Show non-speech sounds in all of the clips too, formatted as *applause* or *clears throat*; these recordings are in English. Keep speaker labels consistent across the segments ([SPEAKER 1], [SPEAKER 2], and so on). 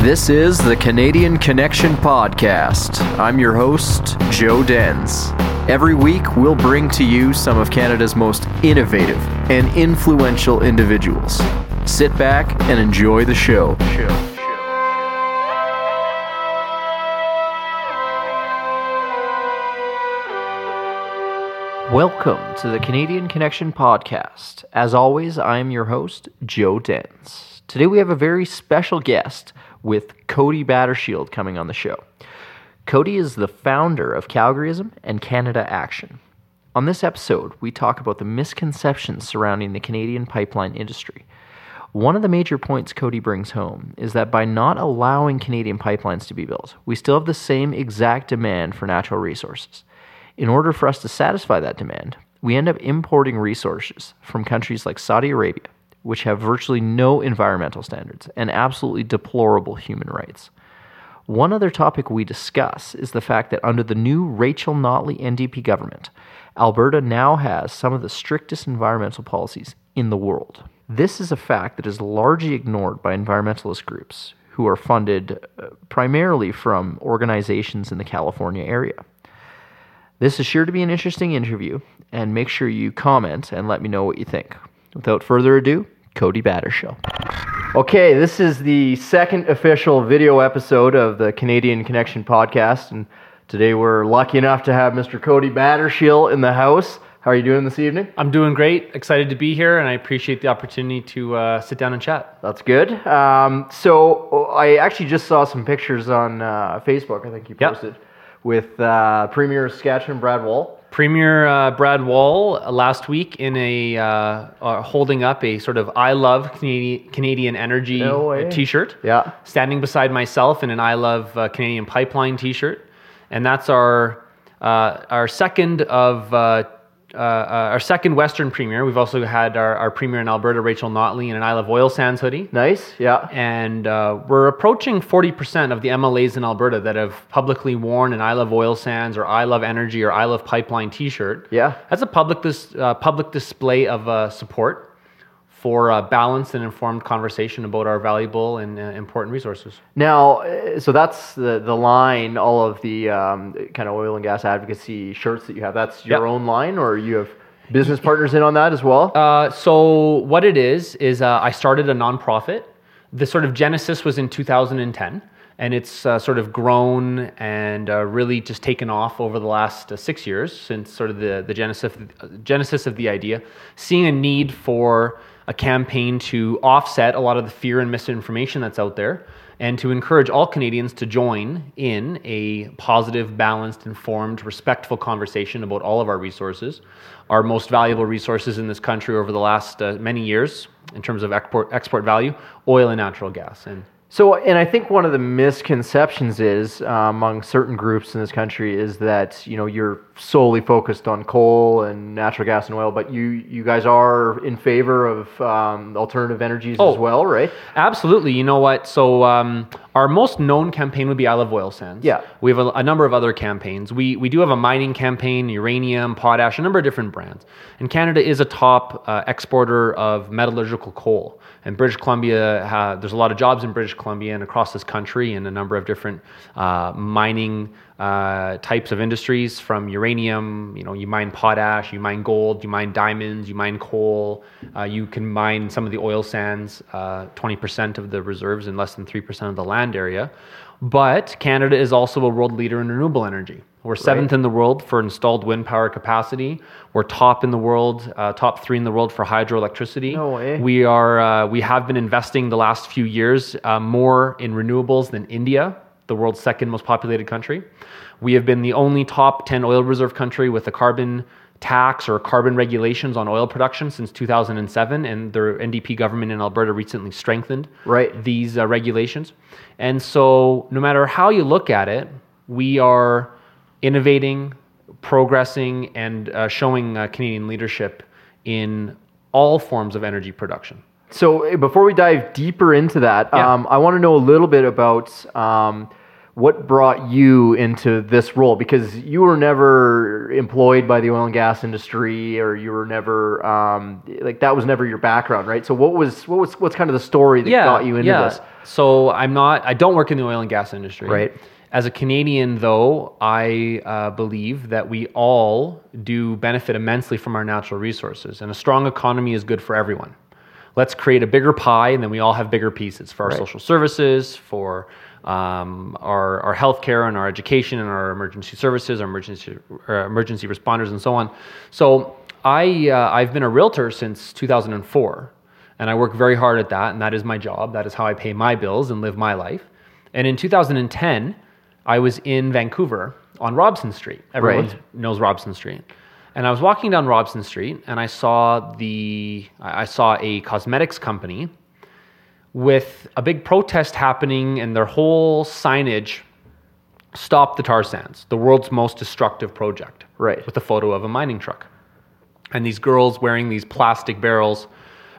[SPEAKER 1] This is the Canadian Connection Podcast. I'm your host, Joe Dens. Every week, we'll bring to you some of Canada's most innovative and influential individuals. Sit back and enjoy the show. Welcome to the Canadian Connection Podcast. As always, I'm your host, Joe Dens. Today we have a very special guest with Cody Battershill coming on the show. Cody is the founder of Calgaryism and Canada Action. On this episode, we talk about the misconceptions surrounding the Canadian pipeline industry. One of the major points Cody brings home is that by not allowing Canadian pipelines to be built, we still have the same exact demand for natural resources. In order for us to satisfy that demand, we end up importing resources from countries like Saudi Arabia, which have virtually no environmental standards and absolutely deplorable human rights. One other topic we discuss is the fact that under the new Rachel Notley NDP government, Alberta now has some of the strictest environmental policies in the world. This is a fact that is largely ignored by environmentalist groups who are funded uh, primarily from organizations in the California area. This is sure to be an interesting interview, and make sure you comment and let me know what you think. Without further ado, Cody Battershill. Okay, this is the second official video episode of the Canadian Connection podcast, and today we're lucky enough to have Mr. Cody Battershill in the house. How are you doing this evening?
[SPEAKER 2] I'm doing great. Excited to be here, and I appreciate the opportunity to uh, sit down and chat.
[SPEAKER 1] That's good. Um, so I actually just saw some pictures on uh, Facebook. I think you
[SPEAKER 2] Yep.
[SPEAKER 1] posted with uh, Premier Saskatchewan Brad Wall.
[SPEAKER 2] Premier uh, Brad Wall uh, last week in a uh, uh, holding up a sort of "I love Canadian, Canadian Energy"
[SPEAKER 1] No
[SPEAKER 2] T-shirt.
[SPEAKER 1] Yeah.
[SPEAKER 2] Standing beside myself in an "I love uh, Canadian Pipeline" T-shirt, and that's our uh, our second of. Uh, uh, our second Western Premier. We've also had our, our Premier in Alberta, Rachel Notley, in an I Love Oil Sands hoodie.
[SPEAKER 1] Nice. Yeah.
[SPEAKER 2] and uh, we're approaching 40% of the MLAs in Alberta that have publicly worn an I Love Oil Sands or I Love Energy or I Love Pipeline T-shirt.
[SPEAKER 1] Yeah.
[SPEAKER 2] that's a public dis- uh, public display of uh, support for a balanced and informed conversation about our valuable and uh, important resources.
[SPEAKER 1] Now, uh, so that's the the line. All of the um, kind of oil and gas advocacy shirts that you have. That's your
[SPEAKER 2] Yep.
[SPEAKER 1] own line, or you have business partners in on that as well.
[SPEAKER 2] Uh, so what it is is uh, I started a nonprofit. The sort of genesis was in 2010, and it's uh, sort of grown and uh, really just taken off over the last uh, six years since sort of the the genesis genesis of the idea. Seeing a need for a campaign to offset a lot of the fear and misinformation that's out there. And to encourage all Canadians to join in a positive, balanced, informed, respectful conversation about all of our resources, our most valuable resources in this country over the last uh, many years in terms of export, export value, oil and natural gas. And
[SPEAKER 1] So, and I think one of the misconceptions is uh, among certain groups in this country is that you know you're solely focused on coal and natural gas and oil, but you you guys are in favor of um, alternative energies
[SPEAKER 2] Oh.
[SPEAKER 1] as well, right?
[SPEAKER 2] Absolutely. You know what? So um, our most known campaign would be I Love Oil Sands.
[SPEAKER 1] Yeah.
[SPEAKER 2] We have a, a number of other campaigns. We we do have a mining campaign, uranium, potash, a number of different brands. And Canada is a top uh, exporter of metallurgical coal. And British Columbia, ha- there's a lot of jobs in British Columbia and across this country, in a number of different uh, mining uh, types of industries, from uranium. You know, you mine potash, you mine gold, you mine diamonds, you mine coal. Uh, you can mine some of the oil sands, uh, 20% of the reserves in less than 3% of the land area. But Canada is also a world leader in renewable energy. We're seventh in the world for installed wind power capacity. We're top in the world, uh, top three in the world for hydroelectricity.
[SPEAKER 1] No way.
[SPEAKER 2] We are. Uh, we have been investing the last few years uh, more in renewables than India, the world's second most populated country. We have been the only top 10 oil reserve country with a carbon tax or carbon regulations on oil production since 2007, and the NDP government in Alberta recently strengthened
[SPEAKER 1] Right.
[SPEAKER 2] these uh, regulations. And so, no matter how you look at it, we are innovating, progressing, and uh, showing uh, Canadian leadership in all forms of energy production.
[SPEAKER 1] So uh, before we dive deeper into that,
[SPEAKER 2] Yeah.
[SPEAKER 1] um, I want to know a little bit about um, what brought you into this role? Because you were never employed by the oil and gas industry, or you were never um, like that was never your background, right? So what was what was what's kind of the story that got you into this?
[SPEAKER 2] So I'm not. I don't work in the oil and gas industry.
[SPEAKER 1] Right.
[SPEAKER 2] As a Canadian, though, I uh, believe that we all do benefit immensely from our natural resources, and a strong economy is good for everyone. Let's create a bigger pie, and then we all have bigger pieces for our
[SPEAKER 1] Right.
[SPEAKER 2] social services, for um, our, our healthcare and our education and our emergency services, our emergency, uh, emergency responders, and so on. So I, uh, I've been a realtor since 2004, and I work very hard at that, and that is my job. That is how I pay my bills and live my life. And in 2010, I was in Vancouver on Robson Street. Everyone
[SPEAKER 1] Right.
[SPEAKER 2] knows Robson Street. And I was walking down Robson Street, and I saw the I saw a cosmetics company with a big protest happening, and their whole signage "Stop the tar sands," the world's most destructive project,
[SPEAKER 1] Right.
[SPEAKER 2] with a photo of a mining truck, and these girls wearing these plastic barrels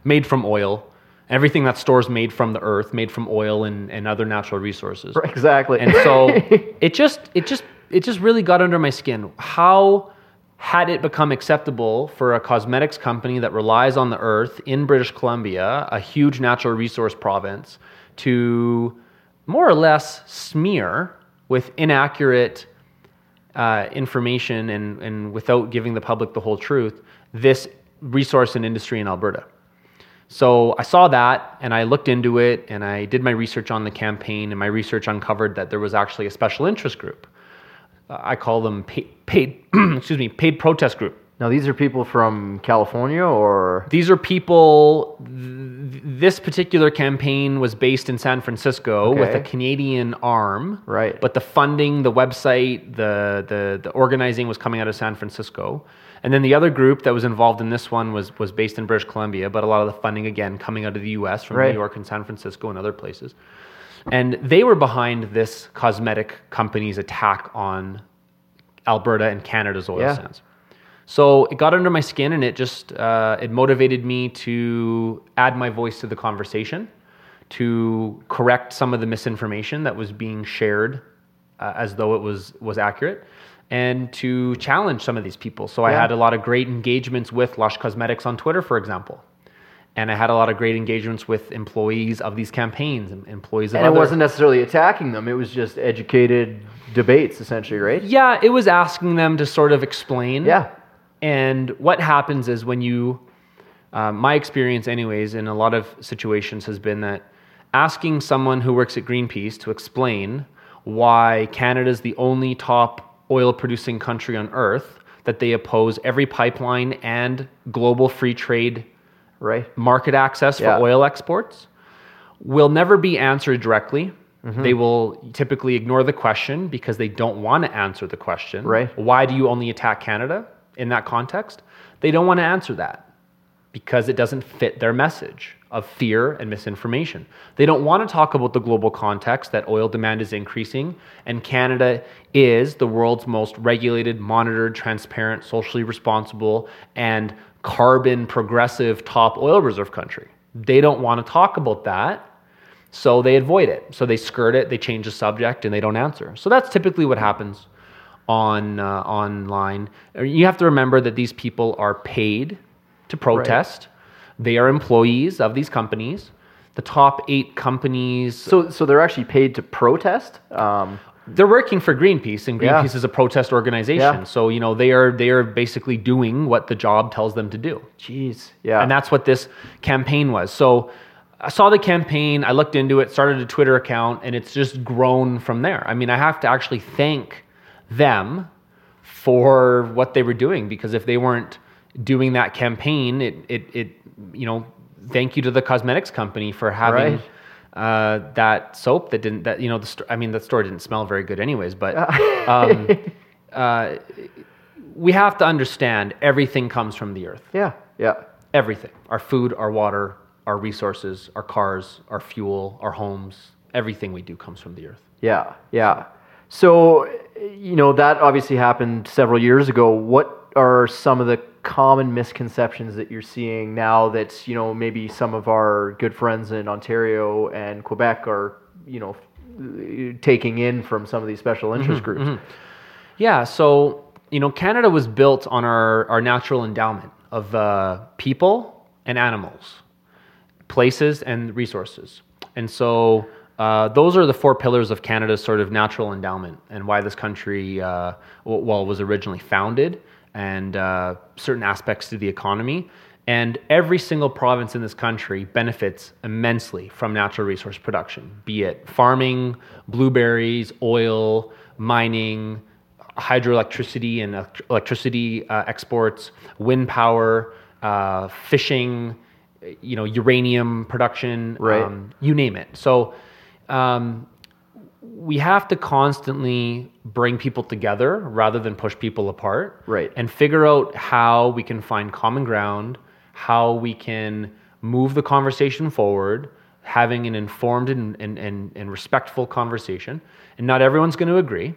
[SPEAKER 2] made from oil. Everything that store's made from the earth, made from oil and, and other natural resources.
[SPEAKER 1] Exactly.
[SPEAKER 2] And so *laughs* it just it just it just really got under my skin. How had it become acceptable for a cosmetics company that relies on the earth in British Columbia, a huge natural resource province, to more or less smear with inaccurate uh, information and, and without giving the public the whole truth this resource and industry in Alberta? So I saw that and I looked into it and I did my research on the campaign and my research uncovered that there was actually a special interest group. Uh, I call them paid, paid *clears throat* excuse me, paid protest group.
[SPEAKER 1] now these are people from California, or
[SPEAKER 2] These are people. Th- this particular campaign was based in San Francisco with a Canadian arm.
[SPEAKER 1] Right.
[SPEAKER 2] But the funding, the website, the, the the organizing was coming out of San Francisco. And then the other group that was involved in this one was was based in British Columbia, but a lot of the funding again coming out of the U.S. from
[SPEAKER 1] Right.
[SPEAKER 2] New York and San Francisco and other places. And they were behind this cosmetic company's attack on Alberta and Canada's oil
[SPEAKER 1] Yeah.
[SPEAKER 2] sands. So it got under my skin, and it just uh, it motivated me to add my voice to the conversation, to correct some of the misinformation that was being shared uh, as though it was was accurate, and to challenge some of these people. So I had a lot of great engagements with Lush Cosmetics on Twitter, for example. And I had a lot of great engagements with employees of these campaigns and employees of
[SPEAKER 1] and it
[SPEAKER 2] other
[SPEAKER 1] wasn't necessarily attacking them; it was just educated debates, essentially, right?
[SPEAKER 2] Yeah, it was asking them to sort of explain.
[SPEAKER 1] Yeah.
[SPEAKER 2] And what happens is when you, uh, my experience, anyways, in a lot of situations has been that asking someone who works at Greenpeace to explain why Canada is the only top oil producing country on earth, that they oppose every pipeline and global free trade
[SPEAKER 1] Right.
[SPEAKER 2] market access for
[SPEAKER 1] Yeah.
[SPEAKER 2] oil exports will never be answered directly.
[SPEAKER 1] Mm-hmm.
[SPEAKER 2] They will typically ignore the question because they don't want to answer the question.
[SPEAKER 1] Right.
[SPEAKER 2] Why do you only attack Canada in that context? They don't want to answer that because it doesn't fit their message of fear and misinformation. They don't want to talk about the global context that oil demand is increasing and Canada is the world's most regulated, monitored, transparent, socially responsible, and carbon progressive top oil reserve country. They don't want to talk about that. So they avoid it. So they skirt it, they change the subject, and they don't answer. So that's typically what happens on uh, online. You have to remember that these people are paid to protest. They are employees of these companies. The top eight companies
[SPEAKER 1] So, so they're actually paid to protest. Um,
[SPEAKER 2] they're working for Greenpeace, and
[SPEAKER 1] Yeah.
[SPEAKER 2] Greenpeace is a protest organization.
[SPEAKER 1] Yeah.
[SPEAKER 2] So you know they are they are basically doing what the job tells them to do.
[SPEAKER 1] jeez. Yeah.
[SPEAKER 2] And that's what this campaign was. So I saw the campaign, I looked into it, started a Twitter account, and it's just grown from there. I mean, I have to actually thank them for what they were doing because if they weren't doing that campaign, it it, it you know, thank you to the cosmetics company for having
[SPEAKER 1] Right.
[SPEAKER 2] Uh, that soap that didn't that you know the sto- I mean that store didn't smell very good anyways, but *laughs* um, uh, we have to understand everything comes from the earth
[SPEAKER 1] yeah. Yeah.
[SPEAKER 2] everything our food our water our resources our cars our fuel our homes everything we do comes from the earth
[SPEAKER 1] Yeah, yeah. So, you know, that obviously happened several years ago. What are some of the common misconceptions that you're seeing now that, you know, maybe some of our good friends in Ontario and Quebec are, you know, taking in from some of these special interest groups.
[SPEAKER 2] Yeah, so you know, Canada was built on our, our natural endowment of uh, people and animals, places and resources. And so uh, those are the four pillars of Canada's sort of natural endowment and why this country, uh, w- well, was originally founded and uh, certain aspects to the economy. And every single province in this country benefits immensely from natural resource production, be it farming, blueberries, oil, mining, hydroelectricity and electricity uh, exports, wind power, uh, fishing, you know, uranium production,
[SPEAKER 1] Right.
[SPEAKER 2] um, you name it. So um, we have to constantly bring people together rather than push people apart,
[SPEAKER 1] Right.
[SPEAKER 2] And figure out how we can find common ground, how we can move the conversation forward, having an informed and, and, and, and respectful conversation. And not everyone's going to agree.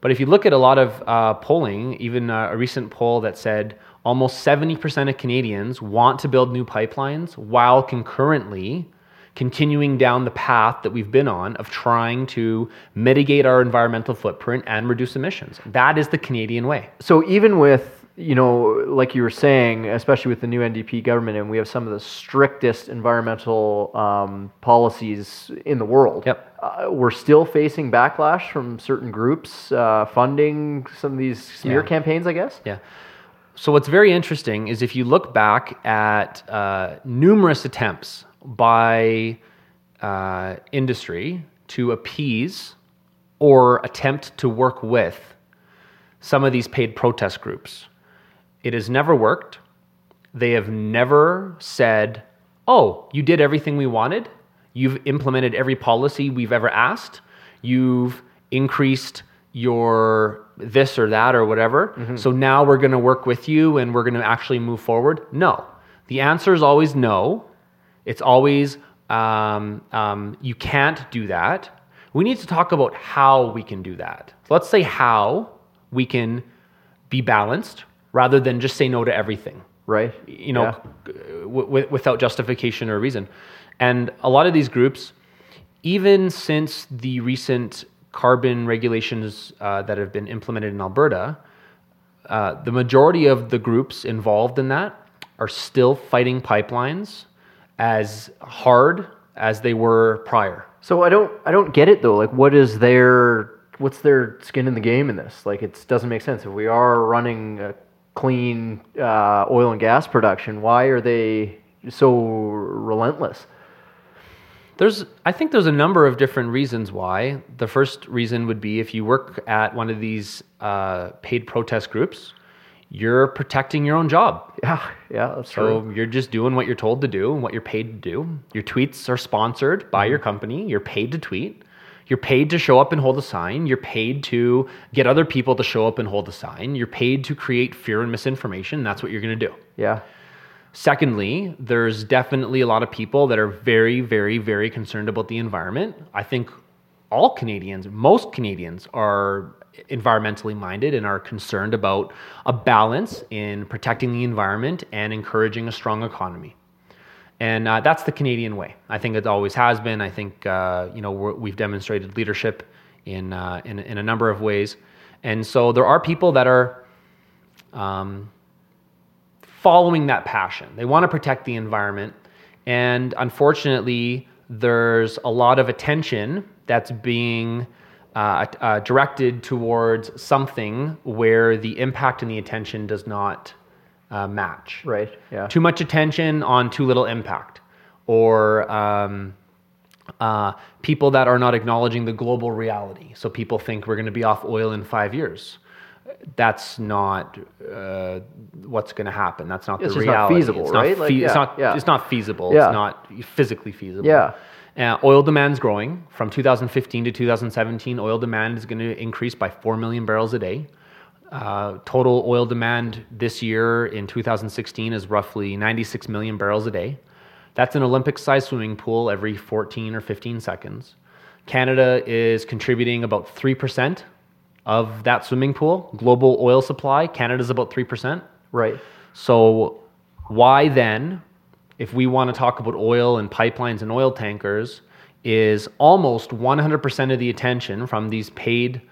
[SPEAKER 2] But if you look at a lot of uh, polling, even uh, a recent poll that said almost 70% of Canadians want to build new pipelines while concurrently continuing down the path that we've been on of trying to mitigate our environmental footprint and reduce emissions. That is the Canadian way.
[SPEAKER 1] So even with you know, like you were saying, especially with the new NDP government, and we have some of the strictest environmental um, policies in the world.
[SPEAKER 2] Yep.
[SPEAKER 1] Uh, we're still facing backlash from certain groups uh, funding some of these smear
[SPEAKER 2] Yeah.
[SPEAKER 1] campaigns. I guess.
[SPEAKER 2] Yeah. So what's very interesting is if you look back at uh, numerous attempts by uh, industry to appease or attempt to work with some of these paid protest groups, it has never worked. They have never said, "Oh, you did everything we wanted. You've implemented every policy we've ever asked. You've increased your this or that or whatever. So now we're going to work with you and we're going to actually move forward." No. The answer is always no. It's always um, um, you can't do that. We need to talk about how we can do that. So let's say how we can be balanced rather than just say no to everything
[SPEAKER 1] Right.
[SPEAKER 2] you know,
[SPEAKER 1] Yeah.
[SPEAKER 2] w- w- without justification or reason. And a lot of these groups, even since the recent carbon regulations uh, that have been implemented in Alberta, uh, the majority of the groups involved in that are still fighting pipelines as hard as they were prior.
[SPEAKER 1] So I don't I don't get it though. Like what is their what's their skin in the game in this? Like it doesn't make sense. If we are running a clean uh, oil and gas production, why are they so relentless?
[SPEAKER 2] There's, I think there's a number of different reasons why. The first reason would be if you work at one of these uh, paid protest groups, you're protecting your own job. *laughs*
[SPEAKER 1] Yeah, yeah, that's
[SPEAKER 2] So
[SPEAKER 1] true.
[SPEAKER 2] you're just doing what you're told to do and what you're paid to do. Your tweets are sponsored by your mm-hmm. company. You're paid to tweet. You're paid to show up and hold a sign. You're paid to get other people to show up and hold a sign. You're paid to create fear and misinformation. That's what you're going to do.
[SPEAKER 1] Yeah,
[SPEAKER 2] Secondly, there's definitely a lot of people that are very, very, very concerned about the environment. I think all Canadians, most Canadians, are environmentally minded and are concerned about a balance in protecting the environment and encouraging a strong economy. And uh, that's the Canadian way. I think it always has been. I think uh, you know we're, we've demonstrated leadership in, uh, in in a number of ways, and so there are people that are um, following that passion. They want to protect the environment. And unfortunately, there's a lot of attention that's being uh, uh, directed towards something where the impact and the attention does not uh, match.
[SPEAKER 1] right. Yeah,
[SPEAKER 2] Too much attention on too little impact. Or um, uh, people that are not acknowledging the global reality. So people think we're going to be off oil in five years. That's not uh, what's going to happen. That's not
[SPEAKER 1] It's
[SPEAKER 2] the
[SPEAKER 1] just not
[SPEAKER 2] reality.
[SPEAKER 1] feasible,
[SPEAKER 2] it's
[SPEAKER 1] right?
[SPEAKER 2] Not
[SPEAKER 1] Like,
[SPEAKER 2] fe- it's
[SPEAKER 1] yeah,
[SPEAKER 2] not.
[SPEAKER 1] yeah.
[SPEAKER 2] It's not feasible.
[SPEAKER 1] Yeah.
[SPEAKER 2] It's not physically feasible.
[SPEAKER 1] Yeah.
[SPEAKER 2] Uh, oil demand's growing from 2015 to 2017. Oil demand is going to increase by four million barrels a day. Uh, total oil demand this year in 2016 is roughly 96 million barrels a day. That's an Olympic sized swimming pool every 14 or 15 seconds. Canada is contributing about 3% of that swimming pool. Global oil supply, Canada's about 3%.
[SPEAKER 1] right.
[SPEAKER 2] So, why then, if we want to talk about oil and pipelines and oil tankers, is almost 100% of the attention from these paid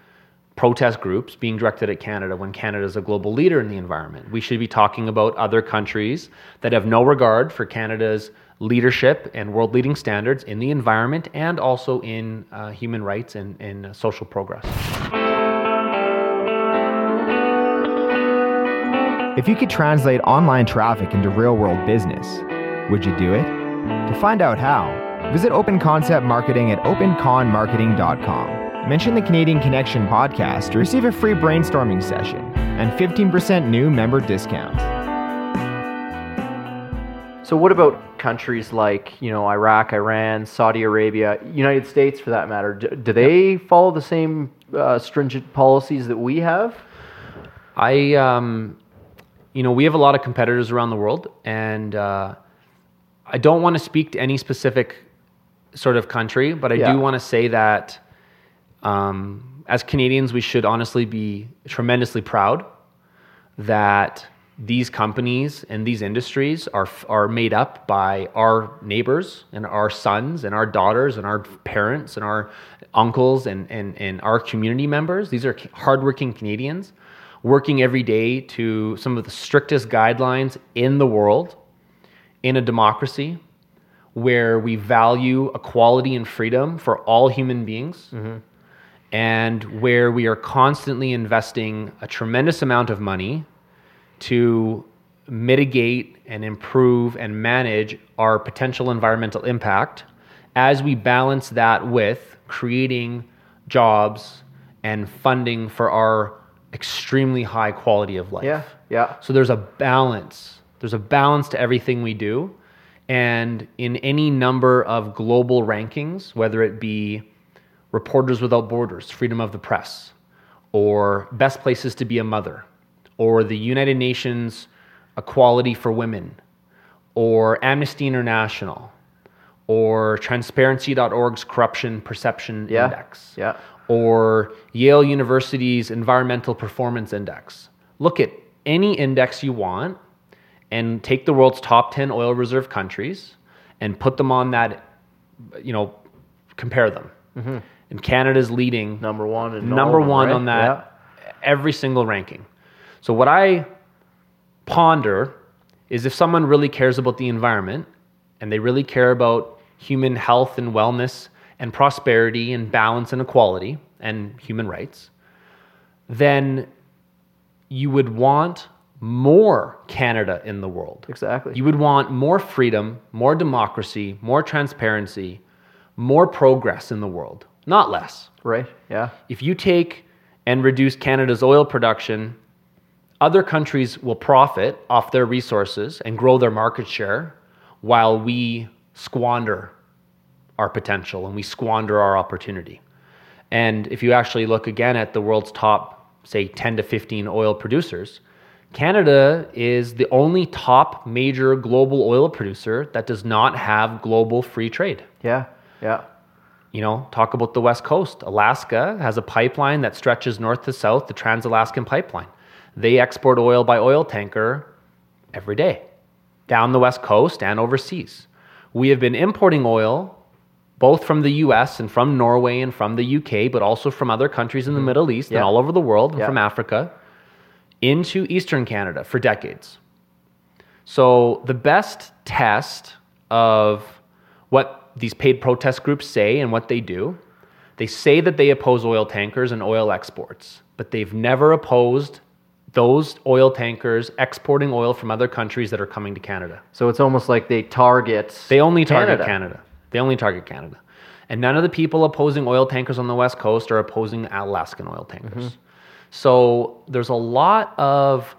[SPEAKER 2] protest groups being directed at Canada when Canada is a global leader in the environment. We should be talking about other countries that have no regard for Canada's leadership and world leading standards in the environment and also in uh, human rights and, and uh, social progress.
[SPEAKER 3] If you could translate online traffic into real world business, would you do it? To find out how, visit Open Concept Marketing at openconmarketing.com. Mention the Canadian Connection podcast to receive a free brainstorming session and 15% new member discount.
[SPEAKER 1] So, what about countries like you know Iraq, Iran, Saudi Arabia, United States, for that matter? Do, do they follow the same uh, stringent policies that we have?
[SPEAKER 2] I, um, you know, we have a lot of competitors around the world, and uh, I don't want to speak to any specific sort of country, but I
[SPEAKER 1] Yeah.
[SPEAKER 2] do want to say that um, as Canadians, we should honestly be tremendously proud that these companies and these industries are are made up by our neighbors and our sons and our daughters and our parents and our uncles and and, and our community members. These are hardworking Canadians working every day to some of the strictest guidelines in the world in a democracy where we value equality and freedom for all human beings and where we are constantly investing a tremendous amount of money to mitigate and improve and manage our potential environmental impact as we balance that with creating jobs and funding for our extremely high quality of life.
[SPEAKER 1] Yeah, yeah.
[SPEAKER 2] So there's a balance. There's a balance to everything we do. And in any number of global rankings, whether it be Reporters Without Borders, Freedom of the Press, or Best Places to Be a Mother, or the United Nations Equality for Women, or Amnesty International, or Transparency.org's Corruption Perception
[SPEAKER 1] Yeah,
[SPEAKER 2] Index,
[SPEAKER 1] yeah.
[SPEAKER 2] or Yale University's Environmental Performance Index. Look at any index you want and take the world's top 10 oil reserve countries and put them on that, you know, compare them. Mm-hmm. And Canada's leading
[SPEAKER 1] Number one and
[SPEAKER 2] number
[SPEAKER 1] them,
[SPEAKER 2] one
[SPEAKER 1] right?
[SPEAKER 2] on that every single ranking. So what I ponder is if someone really cares about the environment and they really care about human health and wellness and prosperity and balance and equality and human rights, then you would want more Canada in the world.
[SPEAKER 1] Exactly.
[SPEAKER 2] You would want more freedom, more democracy, more transparency, more progress in the world, not less.
[SPEAKER 1] right. Yeah.
[SPEAKER 2] If you take and reduce Canada's oil production, other countries will profit off their resources and grow their market share while we squander our potential and we squander our opportunity. And if you actually look again at the world's top, say, 10 to 15 oil producers, Canada is the only top major global oil producer that does not have global free trade.
[SPEAKER 1] Yeah. Yeah.
[SPEAKER 2] You know, talk about the West Coast. Alaska has a pipeline that stretches north to south, the Trans Alaskan Pipeline. They export oil by oil tanker every day down the West Coast and overseas. We have been importing oil both from the US and from Norway and from the UK, but also from other countries in the mm-hmm. Middle East
[SPEAKER 1] Yeah.
[SPEAKER 2] and all over the world, and
[SPEAKER 1] Yeah.
[SPEAKER 2] from Africa, into Eastern Canada for decades. So the best test of what these paid protest groups say and what they do, they say that they oppose oil tankers and oil exports, but they've never opposed those oil tankers exporting oil from other countries that are coming to Canada.
[SPEAKER 1] So it's almost like they target.
[SPEAKER 2] They only target
[SPEAKER 1] Canada.
[SPEAKER 2] Canada. They only target Canada. And none of the people opposing oil tankers on the West Coast are opposing Alaskan oil tankers. Mm-hmm. So there's a lot of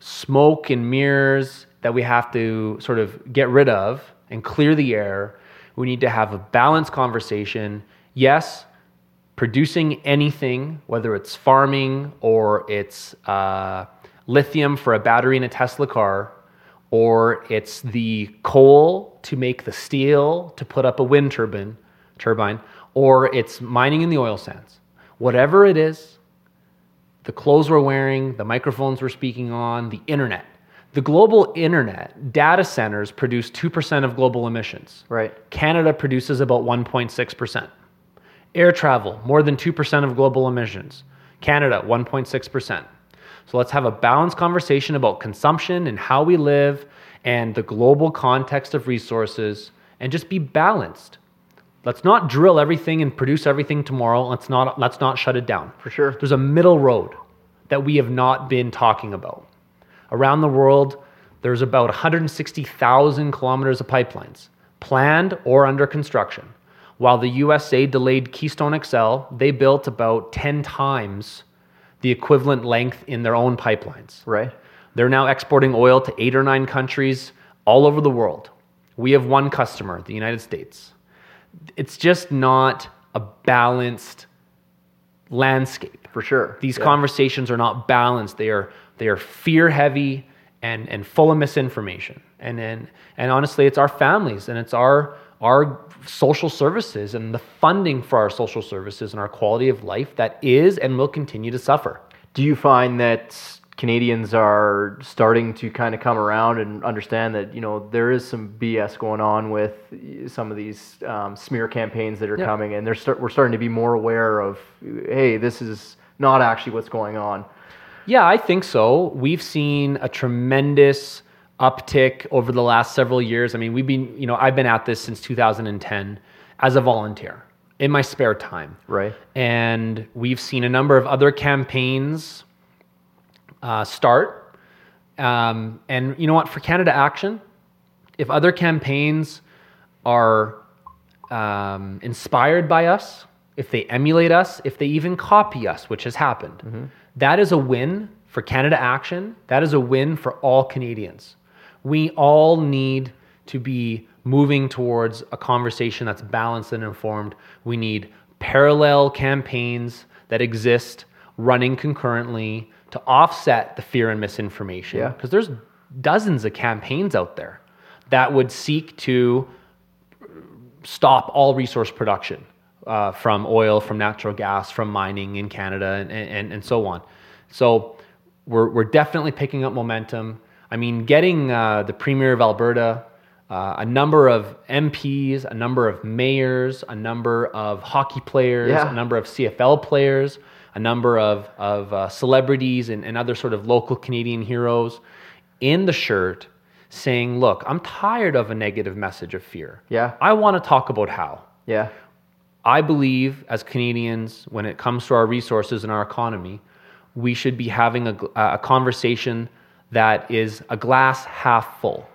[SPEAKER 2] smoke and mirrors that we have to sort of get rid of and clear the air. We need to have a balanced conversation. Yes, producing anything, whether it's farming or it's uh, lithium for a battery in a Tesla car, or it's the coal to make the steel to put up a wind turbine, turbine, or it's mining in the oil sands. Whatever it is, the clothes we're wearing, the microphones we're speaking on, the internet. The global internet data centers produce 2% of global emissions.
[SPEAKER 1] Right.
[SPEAKER 2] Canada produces about 1.6%. Air travel, more than 2% of global emissions. Canada, 1.6%. So let's have a balanced conversation about consumption and how we live and the global context of resources and just be balanced. Let's not drill everything and produce everything tomorrow. Let's not let's not shut it down.
[SPEAKER 1] For sure.
[SPEAKER 2] There's a middle road that we have not been talking about. Around the world, there's about 160,000 kilometers of pipelines, planned or under construction. While the USA delayed Keystone XL, they built about 10 times the equivalent length in their own pipelines.
[SPEAKER 1] Right.
[SPEAKER 2] They're now exporting oil to eight or nine countries all over the world. We have one customer, the United States. It's just not a balanced landscape.
[SPEAKER 1] For sure.
[SPEAKER 2] These
[SPEAKER 1] Yeah.
[SPEAKER 2] conversations are not balanced. They are they are fear heavy and and full of misinformation. And and and honestly, it's our families and it's our our social services and the funding for our social services and our quality of life that is and will continue to suffer.
[SPEAKER 1] Do you find that Canadians are starting to kind of come around and understand that you know there is some BS going on with some of these um, smear campaigns that are
[SPEAKER 2] Yeah.
[SPEAKER 1] coming, and they're start, we're starting to be more aware of, hey, this is not actually what's going on.
[SPEAKER 2] Yeah, I think so. We've seen a tremendous uptick over the last several years. I mean, we've been, you know, I've been at this since 2010 as a volunteer in my spare time.
[SPEAKER 1] Right.
[SPEAKER 2] And we've seen a number of other campaigns uh, start. Um, and you know what? For Canada Action, if other campaigns are um, inspired by us, if they emulate us, if they even copy us, which has happened, that is a win for Canada Action. That is a win for all Canadians. We all need to be moving towards a conversation that's balanced and informed. We need parallel campaigns that exist running concurrently to offset the fear and misinformation.
[SPEAKER 1] Yeah.
[SPEAKER 2] Because there's dozens of campaigns out there that would seek to stop all resource production uh, from oil, from natural gas, from mining in Canada, and, and, and so on. So we're, we're definitely picking up momentum. I mean, getting uh, the Premier of Alberta, uh, a number of MPs, a number of mayors, a number of hockey players,
[SPEAKER 1] Yeah.
[SPEAKER 2] a number of CFL players, a number of, of uh, celebrities and, and other sort of local Canadian heroes in the shirt saying, Look, I'm tired of a negative message of fear.
[SPEAKER 1] Yeah.
[SPEAKER 2] I want to talk about how.
[SPEAKER 1] Yeah.
[SPEAKER 2] I believe as Canadians, when it comes to our resources and our economy, we should be having a, a conversation that is a glass half full.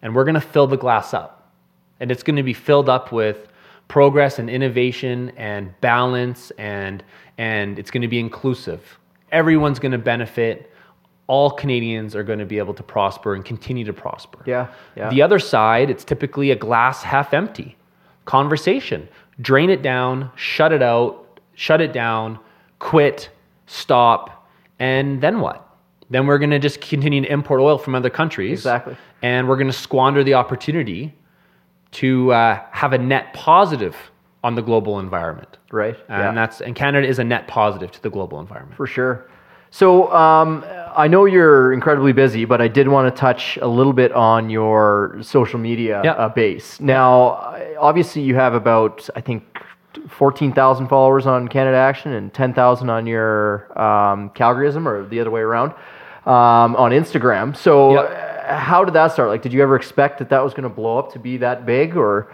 [SPEAKER 2] And we're going to fill the glass up. And it's going to be filled up with progress and innovation and balance and, and it's going to be inclusive. Everyone's going to benefit. All Canadians are going to be able to prosper and continue to prosper.
[SPEAKER 1] Yeah. Yeah.
[SPEAKER 2] The other side, it's typically a glass half empty conversation. Drain it down, shut it out, shut it down, quit, stop, and then what? Then we're going to just continue to import oil from other countries.
[SPEAKER 1] Exactly.
[SPEAKER 2] And we're going to squander the opportunity to uh, have a net positive on the global environment.
[SPEAKER 1] Right.
[SPEAKER 2] And
[SPEAKER 1] yeah.
[SPEAKER 2] that's and Canada is a net positive to the global environment.
[SPEAKER 1] For sure. So um, I know you're incredibly busy, but I did want to touch a little bit on your social media
[SPEAKER 2] Yeah.
[SPEAKER 1] uh, base. Now, obviously, you have about I think fourteen thousand followers on Canada Action and ten thousand on your um, Calgaryism, or the other way around, um, on Instagram. So,
[SPEAKER 2] Yeah.
[SPEAKER 1] How did that start? Like, did you ever expect that that was going to blow up to be that big, or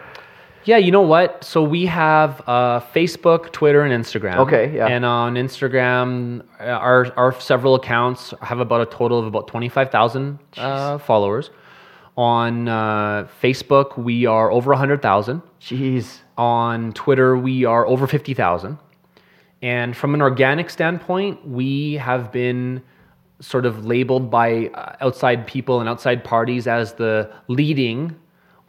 [SPEAKER 2] Yeah, you know what? So we have uh, Facebook, Twitter, and Instagram.
[SPEAKER 1] Okay, yeah.
[SPEAKER 2] And on Instagram, uh, our our several accounts have about a total of about twenty five thousand uh, followers. On uh, Facebook, we are over hundred thousand.
[SPEAKER 1] Jeez.
[SPEAKER 2] On Twitter, we are over fifty thousand. And from an organic standpoint, we have been sort of labeled by uh, outside people and outside parties as the leading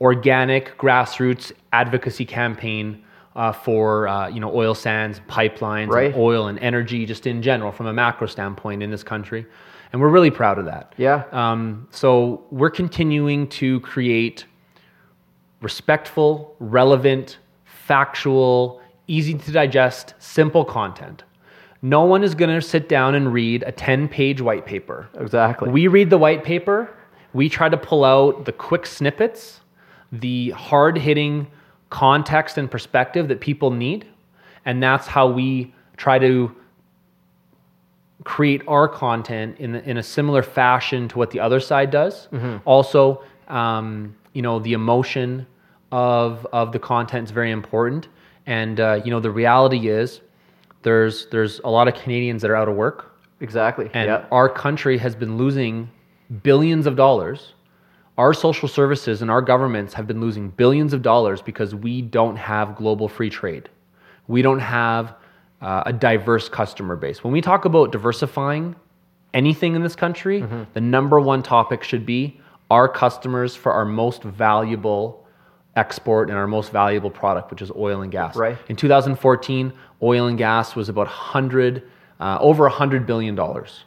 [SPEAKER 2] organic grassroots advocacy campaign uh, for uh, you know oil sands, pipelines,
[SPEAKER 1] Right.
[SPEAKER 2] and oil and energy, just in general, from a macro standpoint in this country, and we're really proud of that.
[SPEAKER 1] Yeah.
[SPEAKER 2] Um, so we're continuing to create respectful, relevant, factual, easy to digest, simple content. No one is going to sit down and read a 10 page white paper.
[SPEAKER 1] Exactly.
[SPEAKER 2] We read the white paper We try to pull out the quick snippets, the hard hitting context and perspective that people need. And that's how we try to create our content in, in a similar fashion to what the other side does. Also, um, you know, the emotion of, of the content is very important. And, uh, you know, the reality is there's, there's a lot of Canadians that are out of work.
[SPEAKER 1] Exactly.
[SPEAKER 2] And
[SPEAKER 1] yeah.
[SPEAKER 2] our country has been losing billions of dollars. Our social services and our governments have been losing billions of dollars because we don't have global free trade. We don't have uh, a diverse customer base. When we talk about diversifying anything in this country,
[SPEAKER 1] Mm-hmm.
[SPEAKER 2] the number one topic should be our customers for our most valuable export and our most valuable product, which is oil and gas.
[SPEAKER 1] Right.
[SPEAKER 2] In 2014, oil and gas was about 100, uh, over 100 billion dollars.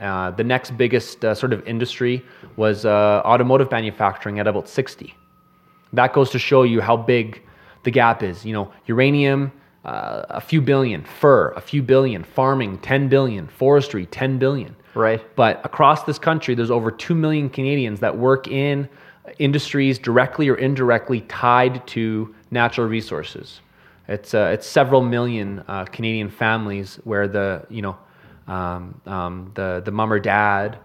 [SPEAKER 2] Uh, the next biggest uh, sort of industry was uh, automotive manufacturing at about 60. That goes to show you how big the gap is. You know, uranium, uh, a few billion, fur, a few billion, farming, 10 billion, forestry, 10 billion.
[SPEAKER 1] Right.
[SPEAKER 2] But across this country, there's over 2 million Canadians that work in industries directly or indirectly tied to natural resources. It's, uh, it's several million uh, Canadian families where the, you know, um, um, the, the mom or dad,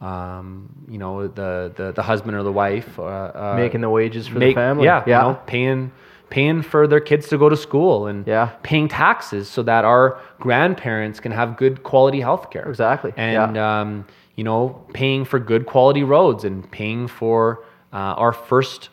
[SPEAKER 2] um, you know, the, the, the husband or the wife, uh, uh,
[SPEAKER 1] Making the wages for
[SPEAKER 2] make-
[SPEAKER 1] the family.
[SPEAKER 2] Yeah,
[SPEAKER 1] Yeah.
[SPEAKER 2] You know, paying paying for their kids to go to school and
[SPEAKER 1] Yeah.
[SPEAKER 2] paying taxes so that our grandparents can have good quality health care.
[SPEAKER 1] Exactly,
[SPEAKER 2] And
[SPEAKER 1] yeah.
[SPEAKER 2] um, you know, paying for good quality roads and paying for uh, our first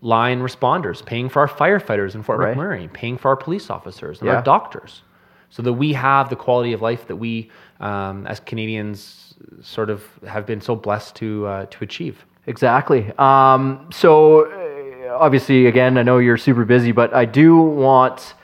[SPEAKER 2] line responders, paying for our firefighters in Fort
[SPEAKER 1] Right.
[SPEAKER 2] McMurray, paying for our police officers and
[SPEAKER 1] Yeah.
[SPEAKER 2] our doctors, so that we have the quality of life that we, um, as Canadians, sort of have been so blessed to uh, to achieve.
[SPEAKER 1] Exactly. Um, so, uh, obviously, again, I know you're super busy, but I do want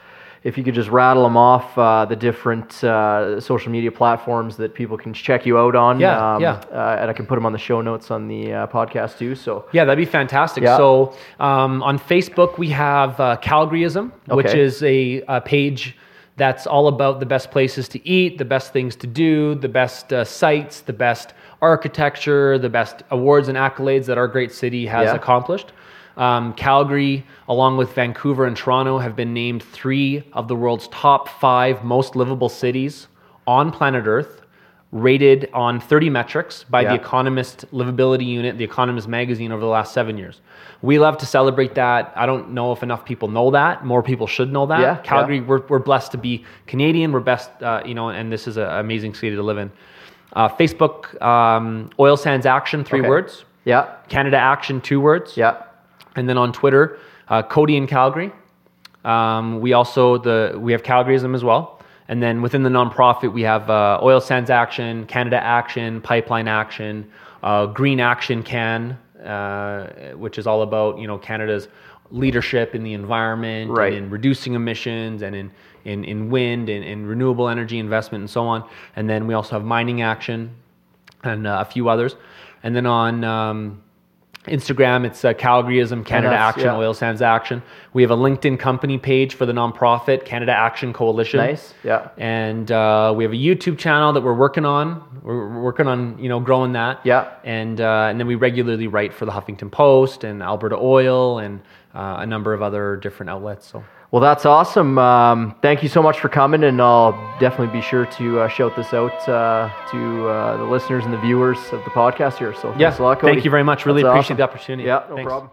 [SPEAKER 1] if you could just rattle them off uh, the different uh, social media platforms that people can check you out on.
[SPEAKER 2] Yeah, yeah.
[SPEAKER 1] Uh, and I can put them on the show notes on the uh, podcast too. So,
[SPEAKER 2] Yeah, that'd be fantastic.
[SPEAKER 1] Yeah.
[SPEAKER 2] So um, on Facebook, we have uh, Calgaryism, which is a, a page that's all about the best places to eat, the best things to do, the best uh, sites, the best architecture, the best awards and accolades that our great city has
[SPEAKER 1] Yeah.
[SPEAKER 2] accomplished. Um, Calgary, along with Vancouver and Toronto, have been named three of the world's top five most livable cities on planet Earth, rated on 30 metrics by
[SPEAKER 1] Yeah.
[SPEAKER 2] the Economist Livability Unit, the Economist magazine, over the last seven years. We love to celebrate that. I don't know if enough people know that. More people should know that.
[SPEAKER 1] Yeah,
[SPEAKER 2] Calgary,
[SPEAKER 1] yeah.
[SPEAKER 2] We're, we're blessed to be Canadian. We're best, uh, you know, and this is an amazing city to live in. Uh, Facebook, um, Oil Sands Action, three
[SPEAKER 1] Okay.
[SPEAKER 2] words.
[SPEAKER 1] yeah,
[SPEAKER 2] Canada Action, two words.
[SPEAKER 1] yeah,
[SPEAKER 2] And then on Twitter, uh, Cody in Calgary. Um, we also the we have Calgaryism as well. And then within the nonprofit, we have uh, Oil Sands Action, Canada Action, Pipeline Action, uh, Green Action Can, uh, which is all about you know Canada's leadership in the environment
[SPEAKER 1] Right.
[SPEAKER 2] and in reducing emissions and in in, in wind and in renewable energy investment and so on. And then we also have Mining Action and uh, a few others. And then on um, Instagram, it's uh, Calgaryism, Canada
[SPEAKER 1] that's-
[SPEAKER 2] Action,
[SPEAKER 1] yeah.
[SPEAKER 2] Oil Sands Action. We have a LinkedIn company page for the nonprofit Canada Action Coalition.
[SPEAKER 1] Nice, yeah.
[SPEAKER 2] And uh, we have a YouTube channel that we're working on. We're we're working on you know growing that.
[SPEAKER 1] Yeah.
[SPEAKER 2] And uh, and then we regularly write for the Huffington Post and Alberta Oil and uh, a number of other different outlets. So.
[SPEAKER 1] Well, that's awesome. Um, thank you so much for coming, and I'll definitely be sure to uh, shout this out uh, to uh, the listeners and the viewers of the podcast here. So,
[SPEAKER 2] Yeah,
[SPEAKER 1] thanks a lot, Cody.
[SPEAKER 2] thank you very much. Really
[SPEAKER 1] That's
[SPEAKER 2] appreciate
[SPEAKER 1] awesome.
[SPEAKER 2] the opportunity.
[SPEAKER 1] Yeah, no
[SPEAKER 2] Thanks.
[SPEAKER 1] problem.